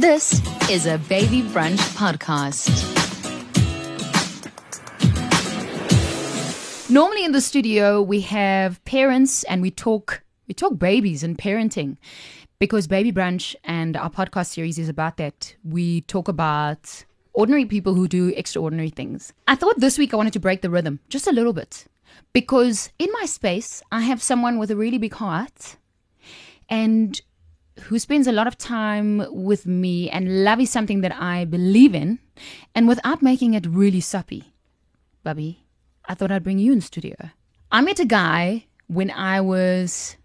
This is a Baby Brunch podcast. Normally in the studio we have parents and we talk we talk babies and parenting because Baby Brunch and our podcast series is about that. We talk about ordinary people who do extraordinary things. I thought this week I wanted to break the rhythm just a little bit because in my space I have someone with a really big heart and who spends a lot of time with me and love is something that I believe in and without making it really soppy. Bubby, I thought I'd bring you in studio. I met a guy when I was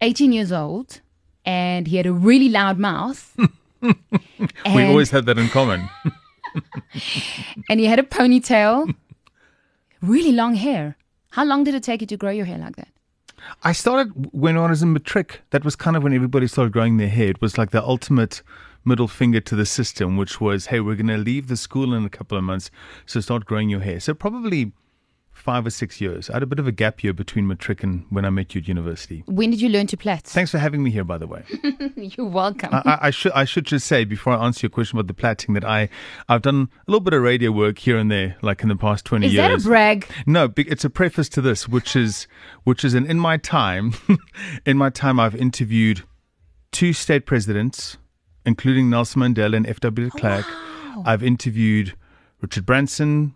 18 years old and he had a really loud mouth. we always had that in common. and he had a ponytail, really long hair. How long did it take you to grow your hair like that? I started when I was in matric. That was kind of when everybody started growing their hair. It was like the ultimate middle finger to the system, which was, hey, we're going to leave the school in a couple of months, so start growing your hair. So probably five or six years. I had a bit of a gap year between matric and when I met you at university. When did you learn to plait? Thanks for having me here, by the way. You're welcome. I, I- I should I should just say before I answer your question about the plaiting that I I've done a little bit of radio work here and there, like in the past twenty is years. that a brag? No, it's a preface to this, which is which is an in my time, in my time, I've interviewed two state presidents, including Nelson Mandela and F.W. de Klerk. I've interviewed Richard Branson,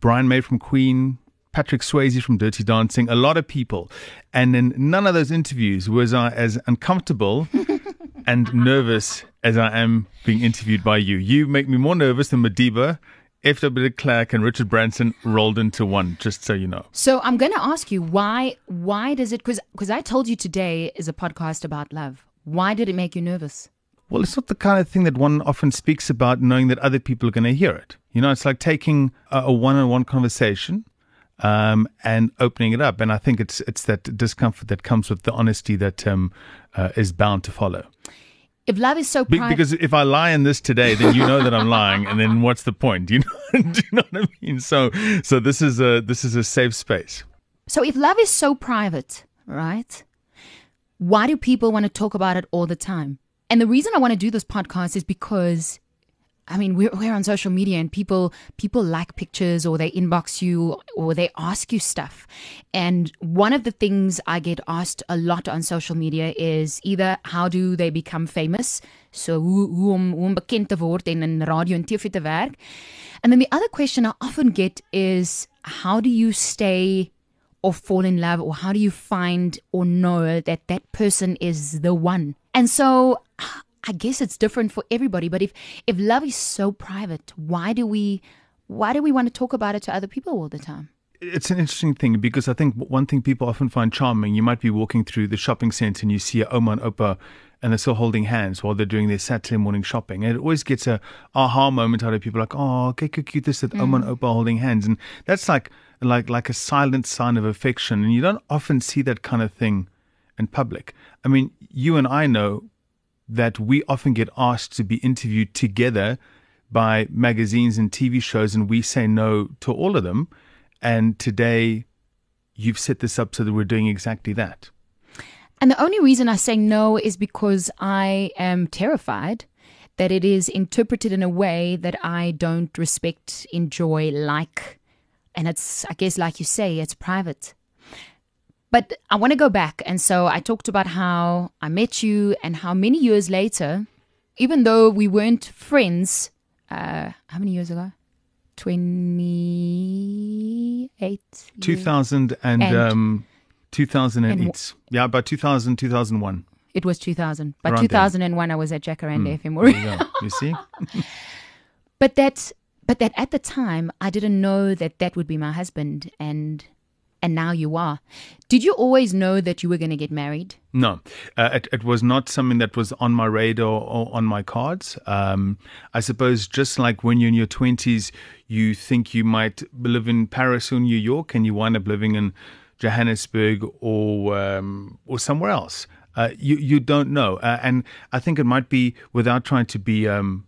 Brian May from Queen, Patrick Swayze from Dirty Dancing, a lot of people, and in none of those interviews was I as uncomfortable and nervous as I am being interviewed by you. You make me more nervous than Madiba. F.W. de Klerk and Richard Branson rolled into one, just so you know. So I'm going to ask you why. Why does it? Because because I told you today is a podcast about love. Why did it make you nervous? Well, it's not the kind of thing that one often speaks about, knowing that other people are going to hear it. You know, it's like taking a, a one-on-one conversation um, and opening it up. And I think it's it's that discomfort that comes with the honesty that um, uh, is bound to follow. If love is so Be- private, because if I lie in this today, then you know that I'm lying, and then what's the point? Do you know? do you know what I mean? So, so this is a this is a safe space. so if love is so private, right? Why do people want to talk about it all the time? And the reason I want to do this podcast is because I mean, we're, we're on social media and people people like pictures or they inbox you or they ask you stuff. And one of the things I get asked a lot on social media is either how do they become famous? So hoe hoe om hoe om word in radio TV werk. And then the other question I often get is how do you stay or fall in love or how do you find or know that that person is the one and so i guess it's different for everybody but if if love is so private why do we why do we want to talk about it to other people all the time It's an interesting thing because I think one thing people often find charming, you might be walking through the shopping center and you see a Oma and Opa and they're still holding hands while they're doing their Saturday morning shopping. And it always gets a aha moment out of people like, oh, okay, cute, this, that Oma and mm. Opa holding hands. And that's like, like, like a silent sign of affection. And you don't often see that kind of thing in public. I mean, you and I know that we often get asked to be interviewed together by magazines and TV shows, and we say no to all of them. And today, you've set this up so that we're doing exactly that. and the only reason i say no is because i am terrified that it is interpreted in a way that i don't respect enjoy like and it's i guess like you say it's private But I want to go back. And so I talked about how I met you and how many years later, even though we weren't friends, uh, how many years ago? 28. years. 2000 and, And- um, 2008. and yeah, about 2000, 2001. It was 2000. But Around then. 2001, I was at Jacaranda FM. There you. You see? But that, but that at the time, I didn't know that that would be my husband, and and now you are. Did you always know that you were going to get married? No, uh, it, it was not something that was on my radar or on my cards. Um, I suppose just like when you're in your 20s, you think you might live in Paris or New York and you wind up living in Johannesburg or, um, or somewhere else. Uh, you, you don't know. Uh, and I think it might be without trying to be. Um,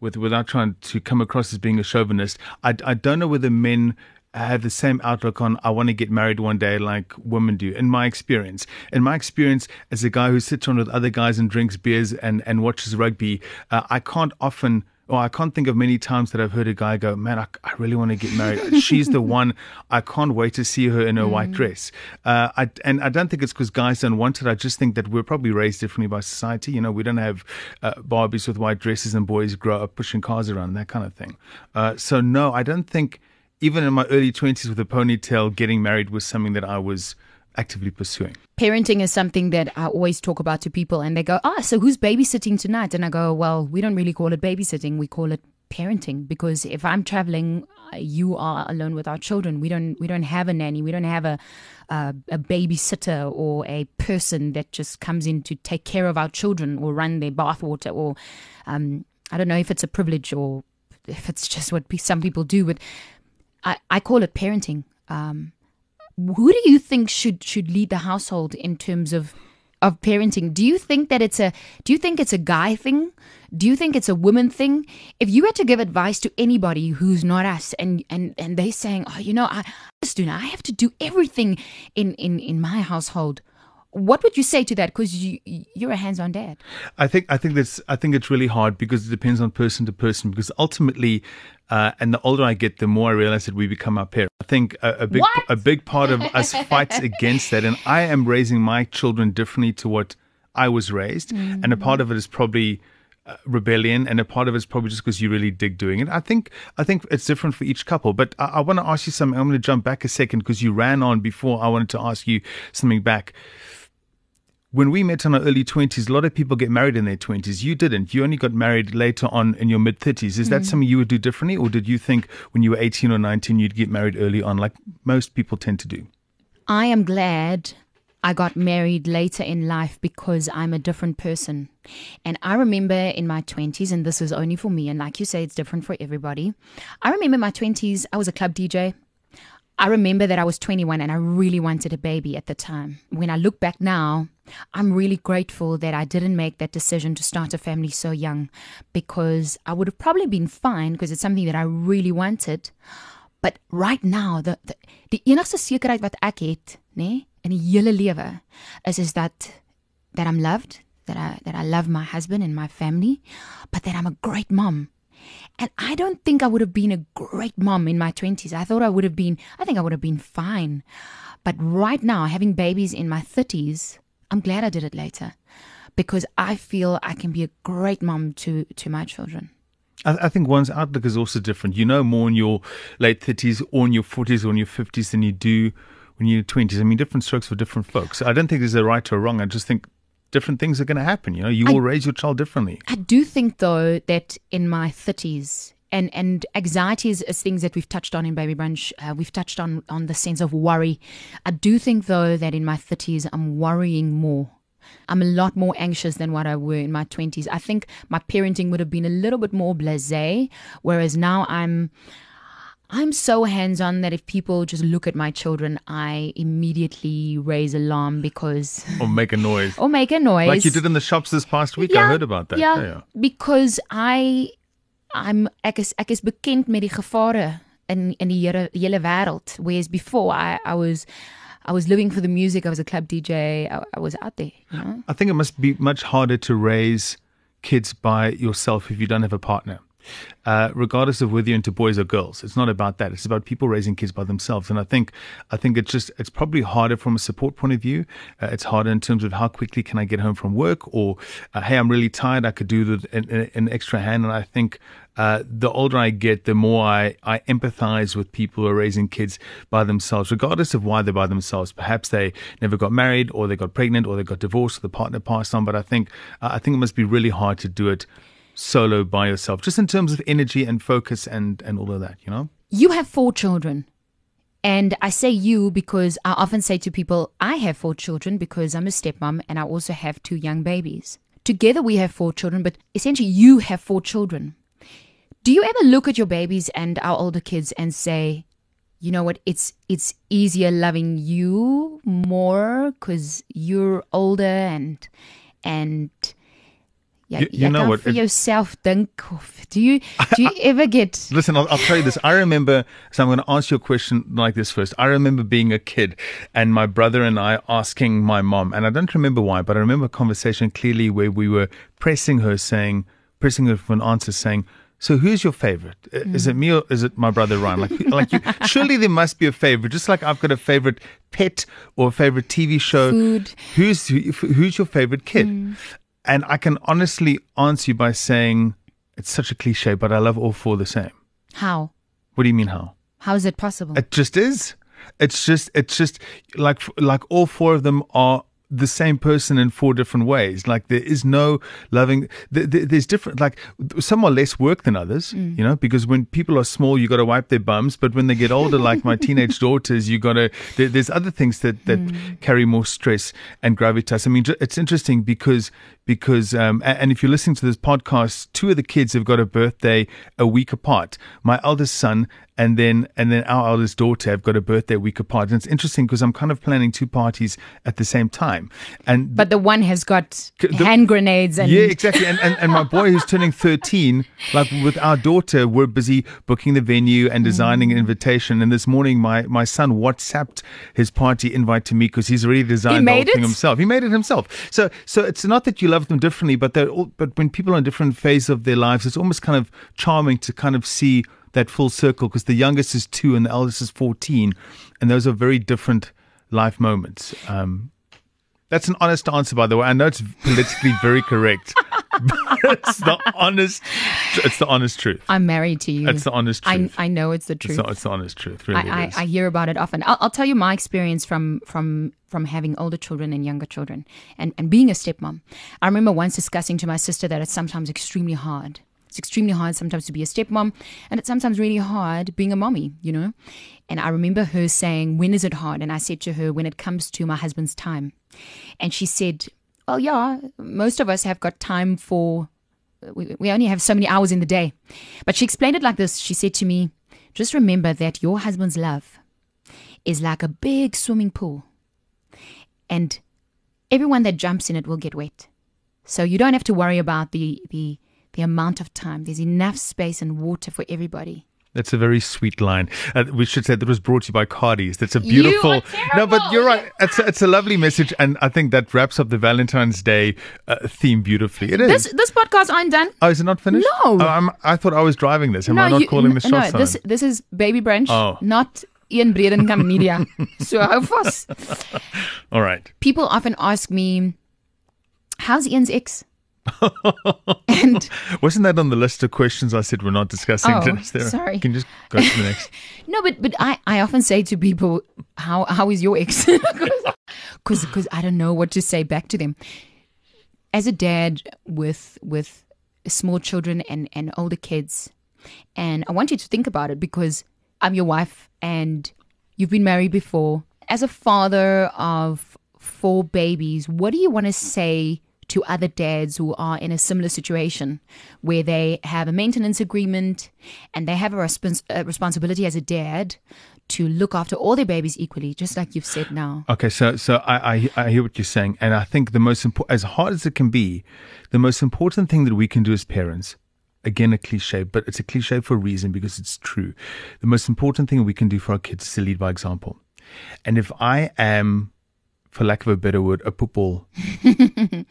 with without trying to come across as being a chauvinist, I, I don't know whether men have the same outlook on I want to get married one day like women do in my experience in my experience as a guy who sits around with other guys and drinks beers and and watches rugby uh, I can't often or I can't think of many times that I've heard a guy go, Man, I, I really want to get married. She's the one. I can't wait to see her in her mm. white dress. Uh, I, and I don't think it's because guys don't want it. I just think that we're probably raised differently by society. You know, we don't have uh, Barbies with white dresses and boys grow up pushing cars around, that kind of thing. Uh, so, no, I don't think, even in my early 20s with a ponytail, getting married was something that I was actively pursuing? Parenting is something that I always talk about to people, and they go, Ah, so who's babysitting tonight? And I go, Well, we don't really call it babysitting, we call it parenting because if I'm traveling, you are alone with our children. We don't we don't have a nanny. We don't have a a, a babysitter or a person that just comes in to take care of our children or run their bathwater or um, I don't know if it's a privilege or if it's just what some people do. But I, I call it parenting. Um, who do you think should should lead the household in terms of of parenting? Do you think that it's a do you think it's a guy thing? Do you think it's a woman thing? If you had to give advice to anybody who's not us and and and they saying, "Oh, you know, I do I have to do everything in in in my household." What would you say to that? Because you you're a hands-on dad. I think I think that's I think it's really hard because it depends on person to person. Because ultimately, uh, and the older I get, the more I realize that we become our parents. I think a, a big what? a big part of us fights against that, and I am raising my children differently to what I was raised, mm. and a part of it is probably rebellion, and a part of it is probably just because you really dig doing it. I think I think it's different for each couple. But I, I want to ask you something. I'm going to jump back a second because you ran on before. I wanted to ask you something back when we met in our early 20s, a lot of people get married in their 20s. You didn't. You only got married later on in your mid 30s. Is that mm. something you would do differently? Or did you think when you were 18 or 19, you'd get married early on, like most people tend to do? I am glad I got married later in life because I'm a different person. And I remember in my 20s, and this is only for me, and like you say, it's different for everybody. I remember in my 20s, I was a club DJ. I remember that I was 21 and I really wanted a baby at the time. When I look back now, I'm really grateful that I didn't make that decision to start a family so young because I would have probably been fine because it's something that I really wanted. But right now, the the, die enigste sekerheid wat ek het, nê, in die hele lewe is is that that I'm loved, that I that I love my husband and my family, but that I'm a great mom. And I don't think I would have been a great mom in my 20s. I thought I would have been I think I would have been fine. But right now, having babies in my 30s, I'm glad I did it later because I feel I can be a great mom to to my children. I, I think one's outlook is also different. You know more in your late thirties or in your forties or in your fifties than you do when you're twenties. I mean, different strokes for different folks. I don't think there's a right or wrong. I just think different things are going to happen. You know, you I, will raise your child differently. I do think though that in my thirties and and anxiety is, is, things that we've touched on in baby brunch uh, we've touched on on the sense of worry i do think though that in my 30s i'm worrying more i'm a lot more anxious than what i were in my 20s i think my parenting would have been a little bit more blasé whereas now i'm I'm so hands on that if people just look at my children, I immediately raise alarm because. Or make a noise. or make a noise. Like you did in the shops this past week. Yeah, I heard about that. Yeah, yeah, yeah. Because I I'm ek is ek is bekend met die gevare in in die hele hele wêreld. Whereas before I I was I was living for the music. I was a club DJ. I, I was out there. You know? I think it must be much harder to raise kids by yourself if you don't have a partner uh, regardless of whether you're into boys or girls. It's not about that. It's about people raising kids by themselves. And I think, I think it's just, it's probably harder from a support point of view. Uh, it's harder in terms of how quickly can I get home from work or, uh, hey, I'm really tired. I could do the, an, an extra hand. And I think, uh, the older I get, the more I, I empathize with people who are raising kids by themselves, regardless of why they're by themselves. Perhaps they never got married, or they got pregnant, or they got divorced, or the partner passed on. But I think uh, I think it must be really hard to do it solo by yourself, just in terms of energy and focus and, and all of that, you know? You have four children. And I say you because I often say to people, I have four children because I'm a stepmom and I also have two young babies. Together we have four children, but essentially you have four children. Do you ever look at your babies and our older kids and say, you know what, it's it's easier loving you more because you're older and and You- know what, it- jouself dink of do you do you ever get Listen, I'll, I'll tell you this. I remember, so I'm going to answer your question like this first. I remember being a kid and my brother and I asking my mom, and I don't remember why, but I remember a conversation clearly where we were pressing her, saying, pressing her for an answer, saying, so who's your favorite? Is it mm. me or is it my brother Ryan? Like, like you, surely there must be a favorite. Just like I've got a favorite pet or a favorite TV show. Food. Who's who, who's your favorite kid? Mm. And I can honestly answer you by saying it's such a cliche, but I love all four the same. how? What do you mean how? How is it possible? It just is. It's just it's just like like all four of them are the same person in four different ways. Like there is no loving. There, there- there's different. Like some are less work than others. You know, because when people are small, you got to wipe their bums. But when they get older, like my teenage daughters, you got to. There, there's other things that that carry more stress and gravitas. I mean, it's interesting because because um, and if you're listening to this podcast, two of the kids have got a birthday a week apart. My eldest son and then and then our eldest daughter have got a birthday week apart. And it's interesting because I'm kind of planning two parties at the same time. And but the one has got the- hand grenades and yeah, exactly. And, and and my boy who's turning 13, like with our daughter, we're busy booking the venue and designing an mm. invitation. And this morning, my my son WhatsApped his party invite to me because he's already designed the whole made thing it? himself. He made it himself. So so it's not that you love them differently, but they're all, but when people are in different phase of their lives, it's almost kind of charming to kind of see that full circle because the youngest is two and the eldest is 14, and those are very different life moments. Um, that's an honest answer, by the way. I know it's politically very correct, but it's the honest. It's the honest truth. I'm married to you. It's the honest truth. I know it's the It's truth. the, it's the honest truth. Really, I, I. I hear about it often. I'll, I'll tell you my experience from from from having older children and younger children, and and being a stepmom. I remember once discussing to my sister that it's sometimes extremely hard. It's extremely hard sometimes to be a stepmom, and it's sometimes really hard being a mommy. You know, and I remember her saying, "When is it hard?" And I said to her, "When it comes to my husband's time," and she said, "Well, yeah, most of us have got time for." We, we only have so many hours in the day. But she explained it like this. She said to me, just remember that your husband's love is like a big swimming pool. And everyone that jumps in it will get wet. So you don't have to worry about the, the, the amount of time. There's enough space and water for everybody. That's a very sweet line. Uh, we should say that was brought to you by Cardi's. That's a beautiful. no, but you're right. It's a, it's a lovely message, and I think that wraps up the Valentine's Day uh, theme beautifully. It is. This this podcast ain't done. oh, is it not finished? No. Oh, I'm, I thought I was driving this. Am I not you- calling the shots no, this this is baby brunch, Oh. not Ian Bredenkamp Media. so hou vas. All right. People often ask me, "How's Ian's ex?" and Wasn't that on the list of questions I said we're not discussing? Oh, sorry. Can you just go to the next? No, but but I, I often say to people, how how is your ex? Because because I don't know what to say back to them. As a dad with with small children and and older kids, and I want you to think about it because I'm your wife and you've been married before. As a father of four babies, what do you want to say? To other dads who are in a similar situation where they have a maintenance agreement and they have a, respons- a responsibility as a dad to look after all their babies equally, just like you've said now. Okay, so so I, I I hear what you're saying, and I think the most important, as hard as it can be, the most important thing that we can do as parents, again a cliche, but it's a cliche for a reason because it's true. The most important thing we can do for our kids is to lead by example, and if I am, for lack of a better word, a football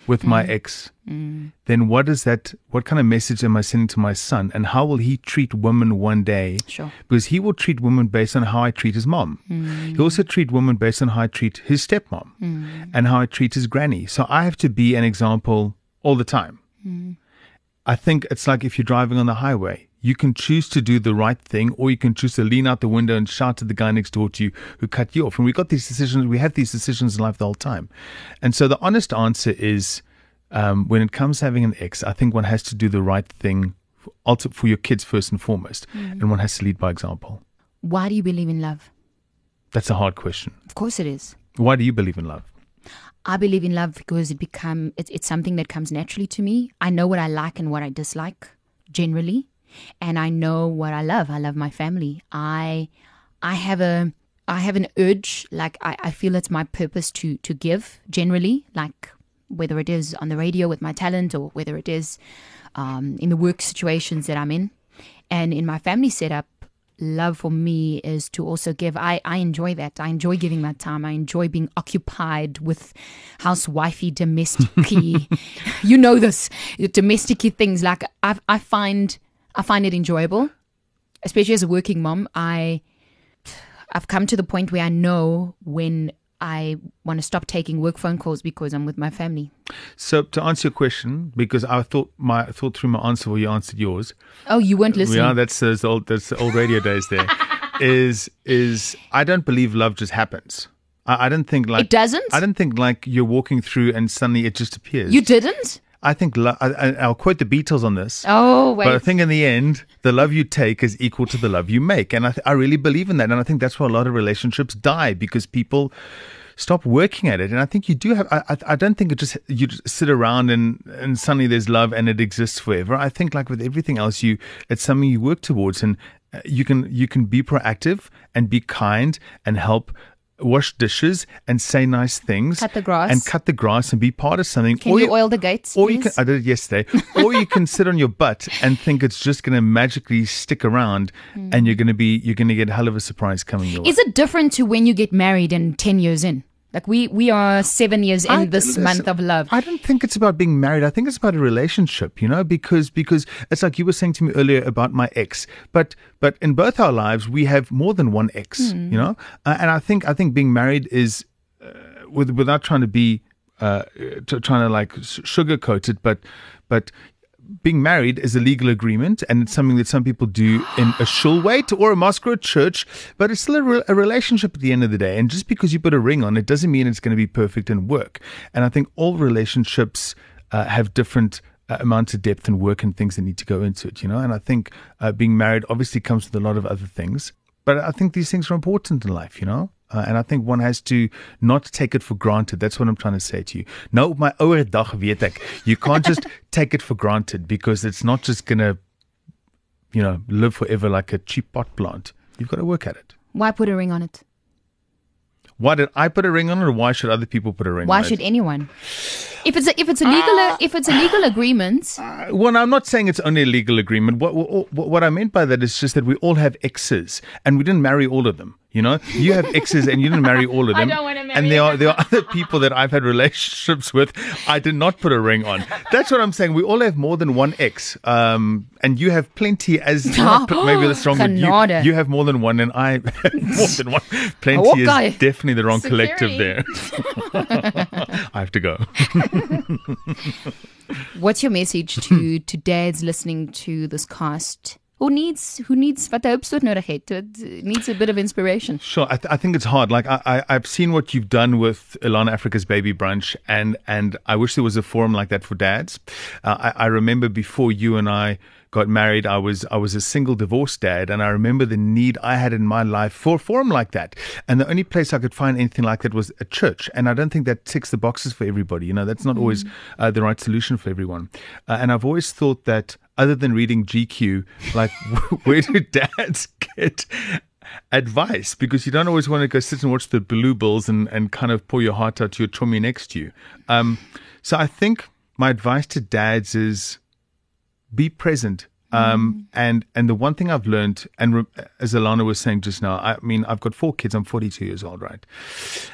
with my mm. ex, mm. then what is that? What kind of message am I sending to my son, and how will he treat women one day? Sure. because he will treat women based on how I treat his mom. Mm. He'll also treat women based on how I treat his stepmom and how I treat his granny. So I have to be an example all the time. I think it's like if you're driving on the highway, you can choose to do the right thing or you can choose to lean out the window and shout at the guy next door to you who cut you off. And we got these decisions, we have these decisions in life the whole time. And so the honest answer is um, when it comes to having an ex, I think one has to do the right thing for, for your kids first and foremost, and one has to lead by example. Why do you believe in love? That's a hard question. Of course it is. Why do you believe in love? I believe in love because it become it's, it's something that comes naturally to me. I know what I like and what I dislike generally, and I know what I love. I love my family. I I have a I have an urge like I, I feel it's my purpose to to give generally like whether it is on the radio with my talent or whether it is um, in the work situations that I'm in. And in my family setup, love for me is to also give. I, I enjoy that. I enjoy giving that time. I enjoy being occupied with housewifey, domestic you know this, domestic things. Like I, I find, I find it enjoyable, especially as a working mom. I, I've come to the point where I know when I want to stop taking work phone calls because I'm with my family. So to answer your question, because I thought my I thought through my answer, well, you answered yours. Oh, you weren't listening. Yeah, that's those old that's the old radio days. There is is I don't believe love just happens. I, I don't think like it doesn't. I don't think like you're walking through and suddenly it just appears. You didn't. I think lo- I, I'll quote the Beatles on this. Oh, wait. But I think in the end, the love you take is equal to the love you make, and I, th- I really believe in that. And I think that's why a lot of relationships die because people stop working at it. And I think you do have. I, I don't think it just you just sit around and and suddenly there's love and it exists forever. I think like with everything else, you it's something you work towards, and uh, you can you can be proactive and be kind and help wash dishes and say nice things Cut the grass. and cut the grass and be part of something Can Or you oil the gates? or you can, I did it yesterday. or you can sit on your butt and think it's just going to magically stick around, hmm. and you're going to be you're going to get a hell of a surprise coming your way. Is it different to when you get married and 10 years in? Like we, we are seven years in I- this listen, month of love. I don't think it's about being married. I think it's about a relationship, you know, because because it's like you were saying to me earlier about my ex. But but in both our lives, we have more than one ex, you know, uh, and I think I think being married is uh, with without trying to be uh, t- trying to like sugarcoat it, but but being married is a legal agreement and it's something that some people do in a shul wait or a mosque or a church, but it's still a, re- a relationship at the end of the day. And just because you put a ring on it doesn't mean it's going to be perfect and work. And I think all relationships uh, have different uh, amounts of depth and work and things that need to go into it, you know. And I think uh, being married obviously comes with a lot of other things, but I think these things are important in life, you know. Uh, and I think one has to not take it for granted. That's what I'm trying to say to you. Nou, op my ouer dag weet ek, you can't just take it for granted because it's not just going to, you know, live forever like a cheap pot plant. You've got to work at it. Why put a ring on it? Why did I put a ring on it or why should other people put a ring Why on it? should anyone? If it's a, if it's a legal if it's a legal agreement, Uh, well, I'm not saying it's only a legal agreement. What, what what I meant by that is just that we all have exes, and we didn't marry all of them. You know, you have exes, and you didn't marry all of them. I don't wanna marry And there are there are other people that I've had relationships with. I did not put a ring on. That's what I'm saying. We all have more than one ex, um, and you have plenty. As not maybe that's wrong. you, you have more than one, and I more than one. Plenty is definitely the wrong collective there. I have to go. what's your message to to dads listening to this cast who needs who needs wat 'n hulpstoot nodig het, wat needs a bit of inspiration? Sure, I, th- I think it's hard. Like I, I, I've seen what you've done with Ilana Africa's Baby Brunch, and and I wish there was a forum like that for dads. Uh, I, I remember before you and I got married, I was I was a single divorced dad, and I remember the need I had in my life for a forum like that. And the only place I could find anything like that was a church, and I don't think that ticks the boxes for everybody. You know, that's not always uh, the right solution for everyone. Uh, and I've always thought that other than reading GQ, like where do dads get advice? Because you don't always want to go sit and watch the Blue Bulls and, and kind of pour your heart out to your chummy next to you. Um, so I think my advice to dads is be present. Um, mm. and, and the one thing I've learned, and re- as Ilana was saying just now, I mean, I've got four kids. I'm 42 years old, right?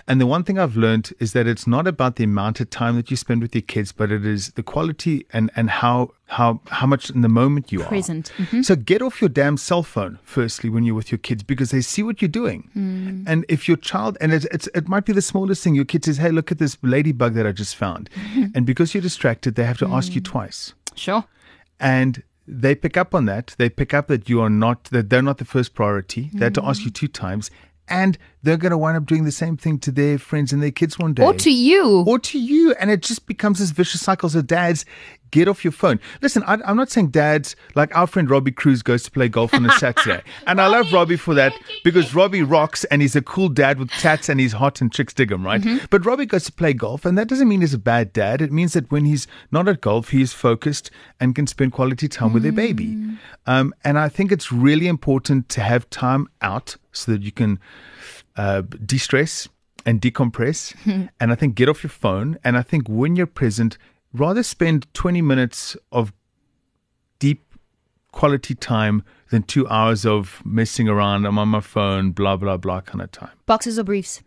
And the one thing I've learned is that it's not about the amount of time that you spend with your kids, but it is the quality and, and how, how, how much in the moment you are. Present. are. So get off your damn cell phone, firstly, when you're with your kids, because they see what you're doing. Mm. And if your child, and it's, it's, it might be the smallest thing, your kid says, Hey, look at this ladybug that I just found. and because you're distracted, they have to ask you mm. twice Sure. and they pick up on that. They pick up that you are not that they're not the first priority. They had to ask mm-hmm. you two times, and they're going to wind up doing the same thing to their friends and their kids one day, Or to you. or to you, and it just becomes this vicious cycle. So dads, get off your phone. Listen, I, I'm not saying dads like our friend Robbie Cruz goes to play golf on a Saturday, and I love Robbie for that because Robbie rocks and he's a cool dad with tats and he's hot and chicks dig him, right? But Robbie goes to play golf, and that doesn't mean he's a bad dad. It means that when he's not at golf, he is focused and can spend quality time with their baby. Um, and I think it's really important to have time out so that you can uh, de-stress and decompress. and I think get off your phone. And I think when you're present, rather spend 20 minutes of deep quality time than two hours of messing around. I'm on my phone, blah, blah, blah kind of time. Boxes or briefs?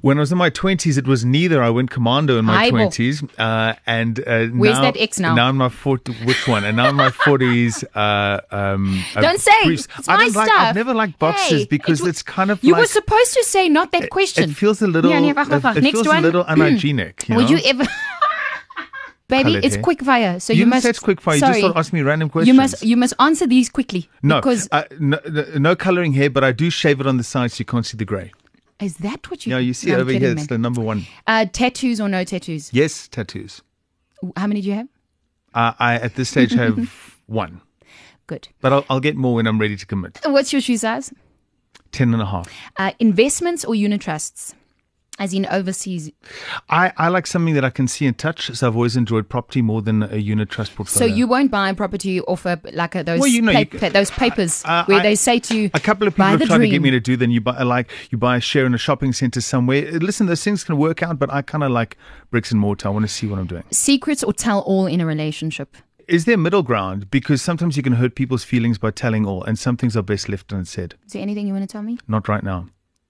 When I was in my 20s, it was neither. I went commando in my Eyeball. 20s. Uh, and uh, Where's now, that X now? Now in my 40, which one? And now in my 40s. Uh, um, Don't say. briefs. It's I my don't like, stuff. I've never liked boxes Hey, because it it's kind of You like. were supposed to say not that question. It feels a little. Yeah. It, it Next feels one. a little unhygienic. You Would know? you ever? Baby, it's quick fire. So You, you, must. say it's quick fire. You Sorry. just sort of asked me random questions. You must you must answer these quickly. No, because uh, no, no, no coloring hair, but I do shave it on the side so you can't see the grey. Is that what you? No, you see No, it over kidding, here. man. It's the number one. Uh, tattoos or no tattoos? Yes, tattoos. How many do you have? Uh, I at this stage have one, Good. but I'll, I'll get more when I'm ready to commit. What's your shoe size? Ten and a half. Uh, investments or unit trusts? As in overseas. I, I like something that I can see and touch, so I've always enjoyed property more than a unit trust portfolio. So you won't buy property off a like a, those Well, you know, you those papers Uh, where I- they say to you, A couple of people have tried to get me to do. Then you buy like you buy a share in a shopping center somewhere. Listen, those things can work out, but I kind of like bricks and mortar. I want to see what I'm doing. secrets or tell all in a relationship. Is there middle ground? Because sometimes you can hurt people's feelings by telling all, and some things are best left unsaid. Is there anything you want to tell me? Not right now.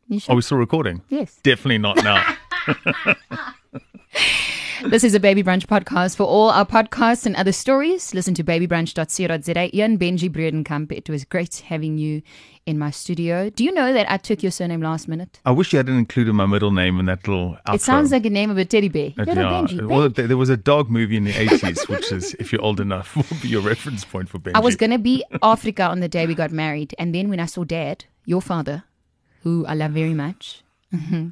You Are we still recording? Yes. Definitely not now. This is a Baby Brunch podcast. For all our podcasts and other stories, listen to babybrunch.co.za. Ian Benji Bredenkamp, it was great having you in my studio. Do you know that I took your surname last minute? I wish you hadn't included my middle name in that little outro. It sounds like a name of a teddy bear. Little yeah. Benji. Well, Benji. there was a dog movie in the 80s, which is, if you're old enough, will be your reference point for Benji. I was going to be Africa on the day we got married. And then when I saw dad, your father, who I love very much, mm-hmm.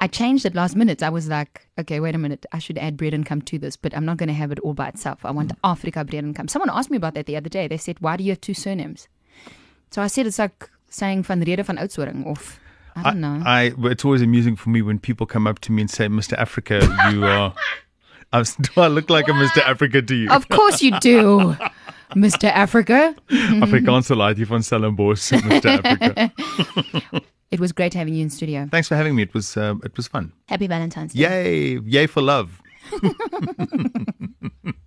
I changed it last minute. I was like, okay, wait a minute. I should add Bredenkamp to this, but I'm not going to have it all by itself. I want mm. Africa Bredenkamp. Someone asked me about that the other day. They said, why do you have two surnames? So I said, it's like saying Van Reede van Oudtshoorn of, I don't know. I, it's always amusing for me when people come up to me and say, Mr. Africa, you are. I was, do I look like a Mr. Africa to you? of course you do, Mr. Africa. Afrikaanse laaitjie van Stellenbosch, Mr. Africa. It was great having you in studio. Thanks for having me. It was, uh, it was fun. Happy Valentine's Day. Yay! Yay for love.